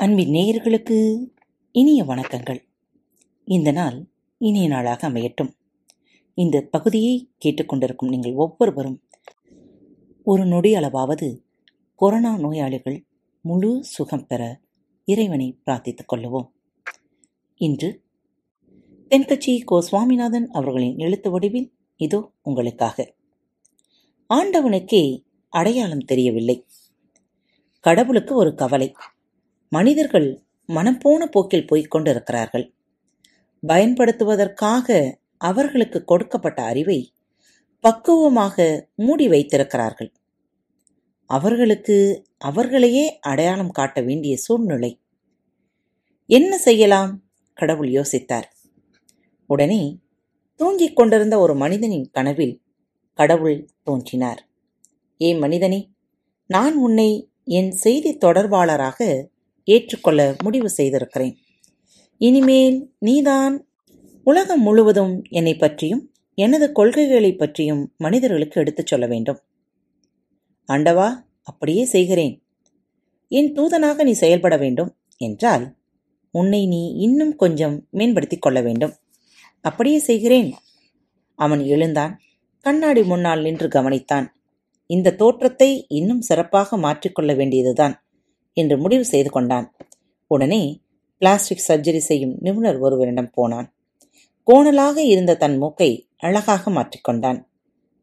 அன்பின் நேயர்களுக்கு இனிய வணக்கங்கள். இந்த நாள் இனிய நாளாக அமையட்டும். இந்த பகுதியை கேட்டுக்கொண்டிருக்கும் நீங்கள் ஒவ்வொருவரும் ஒரு நொடி அளவாவது கொரோனா நோயாளிகள் முழு சுகம் பெற இறைவனை பிரார்த்தித்துக் கொள்ளுவோம். இன்று தென்கட்சி கோ சுவாமிநாதன் அவர்களின் எழுத்து வடிவில் இதோ உங்களுக்காக. ஆண்டவனுக்கே அடையாளம் தெரியவில்லை. கடவுளுக்கு ஒரு கவலை. மனிதர்கள் மனப்போன போக்கில் போய்க் கொண்டிருக்கிறார்கள். பயன்படுத்துவதற்காக அவர்களுக்கு கொடுக்கப்பட்ட அறிவை பக்குவமாக மூடி வைத்திருக்கிறார்கள். அவர்களுக்கு அவர்களையே அடையாளம் காட்ட வேண்டிய சூழ்நிலை. என்ன செய்யலாம்? கடவுள் யோசித்தார். உடனே தூங்கிக் கொண்டிருந்த ஒரு மனிதனின் கனவில் கடவுள் தோன்றினார். ஏ மனிதனே நான் உன்னை என் செய்தி தொடர்பாளராக ஏற்றுக்கொள்ள முடிவு செய்திருக்கிறேன். இனிமேல் நீதான் உலகம் முழுவதும் என்னை பற்றியும் எனது கொள்கைகளை பற்றியும் மனிதர்களுக்கு எடுத்துச் சொல்ல வேண்டும். ஆண்டவா அப்படியே செய்கிறேன். என் தூதனாக நீ செயல்பட வேண்டும் என்றால் உன்னை நீ இன்னும் கொஞ்சம் மேம்படுத்திக் கொள்ள வேண்டும். அப்படியே செய்கிறேன். அவன் எழுந்தான். கண்ணாடி முன்னால் நின்று கவனித்தான். இந்த தோற்றத்தை இன்னும் சிறப்பாக மாற்றிக்கொள்ள வேண்டியதுதான். என்று முடிவு செய்து கொண்டான். உடனே பிளாஸ்டிக் சர்ஜரி செய்யும் நிபுணர் ஒருவரிடம் போனான். கோணலாக இருந்த தன் மூக்கை அழகாக மாற்றிக்கொண்டான்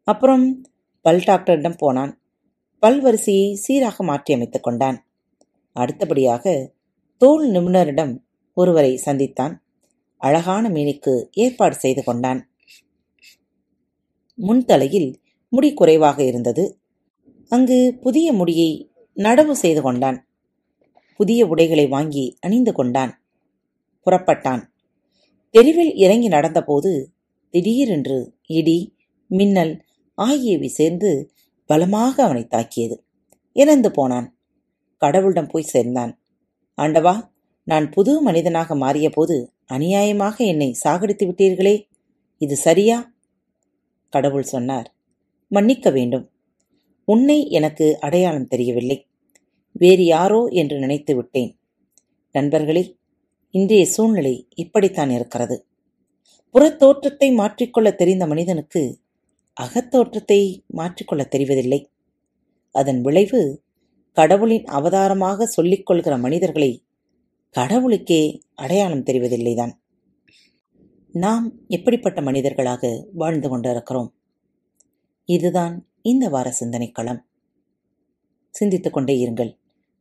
அப்புறம் பல் டாக்டரிடம் போனான். பல் வரிசையை சீராக மாற்றியமைத்துக் கொண்டான். அடுத்தபடியாக தோல் நிபுணரிடம் ஒருவரை சந்தித்தான். அழகான மீனுக்கு ஏற்பாடு செய்து கொண்டான். முன்தலையில் முடி குறைவாக இருந்தது. அங்கு புதிய முடியை நடவு செய்து கொண்டான். புதிய உடைகளை வாங்கி அணிந்து கொண்டான். புறப்பட்டான். தெருவில் இறங்கி நடந்தபோது திடீரென்று இடி மின்னல் ஆகியவை சேர்ந்து பலமாக அவனை தாக்கியது. இறந்து போனான். கடவுளிடம் போய் சேர்ந்தான். ஆண்டவா நான் புது மனிதனாக மாறியபோது அநியாயமாக என்னை சாகடித்து விட்டீர்களே இது சரியா? கடவுள் சொன்னார் மன்னிக்க வேண்டும். உன்னை எனக்கு அடையாளம் தெரியவில்லை. வேறு யாரோ என்று நினைத்து விட்டேன். நண்பர்களே இன்றைய சூழ்நிலை இப்படித்தான் இருக்கிறது. புறத்தோற்றத்தை மாற்றிக்கொள்ள தெரிந்த மனிதனுக்கு அகத்தோற்றத்தை மாற்றிக்கொள்ள தெரிவதில்லை. அதன் விளைவு கடவுளின் அவதாரமாக சொல்லிக் கொள்கிற மனிதர்களை கடவுளுக்கே அடையாளம் தெரிவதில்லைதான். நாம் எப்படிப்பட்ட மனிதர்களாக வாழ்ந்து கொண்டிருக்கிறோம்? இதுதான் இந்த வார சிந்தனைக்களம். சிந்தித்துக் கொண்டே இருங்கள்.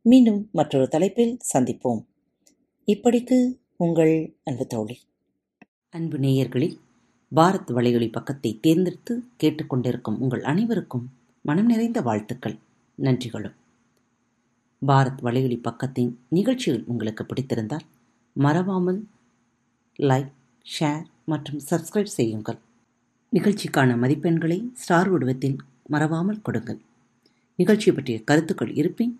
மீண்டும் மற்றொரு தலைப்பில் சந்திப்போம். இப்படிக்கு உங்கள் அன்பு தோழி. அன்பு நேயர்களில் பாரத் வலையொலி பக்கத்தை தேர்ந்தெடுத்து கேட்டுக்கொண்டிருக்கும் உங்கள் அனைவருக்கும் மனம் நிறைந்த வாழ்த்துக்கள் நன்றிகளும். பாரத் வலையொலி பக்கத்தின் நிகழ்ச்சிகள் உங்களுக்கு பிடித்திருந்தால் மறவாமல் லைக் ஷேர் மற்றும் சப்ஸ்கிரைப் செய்யுங்கள். நிகழ்ச்சிக்கான மதிப்பெண்களை ஸ்டார் உடவத்தில் மறவாமல் கொடுங்கள். நிகழ்ச்சி பற்றிய கருத்துக்கள் இருப்பின்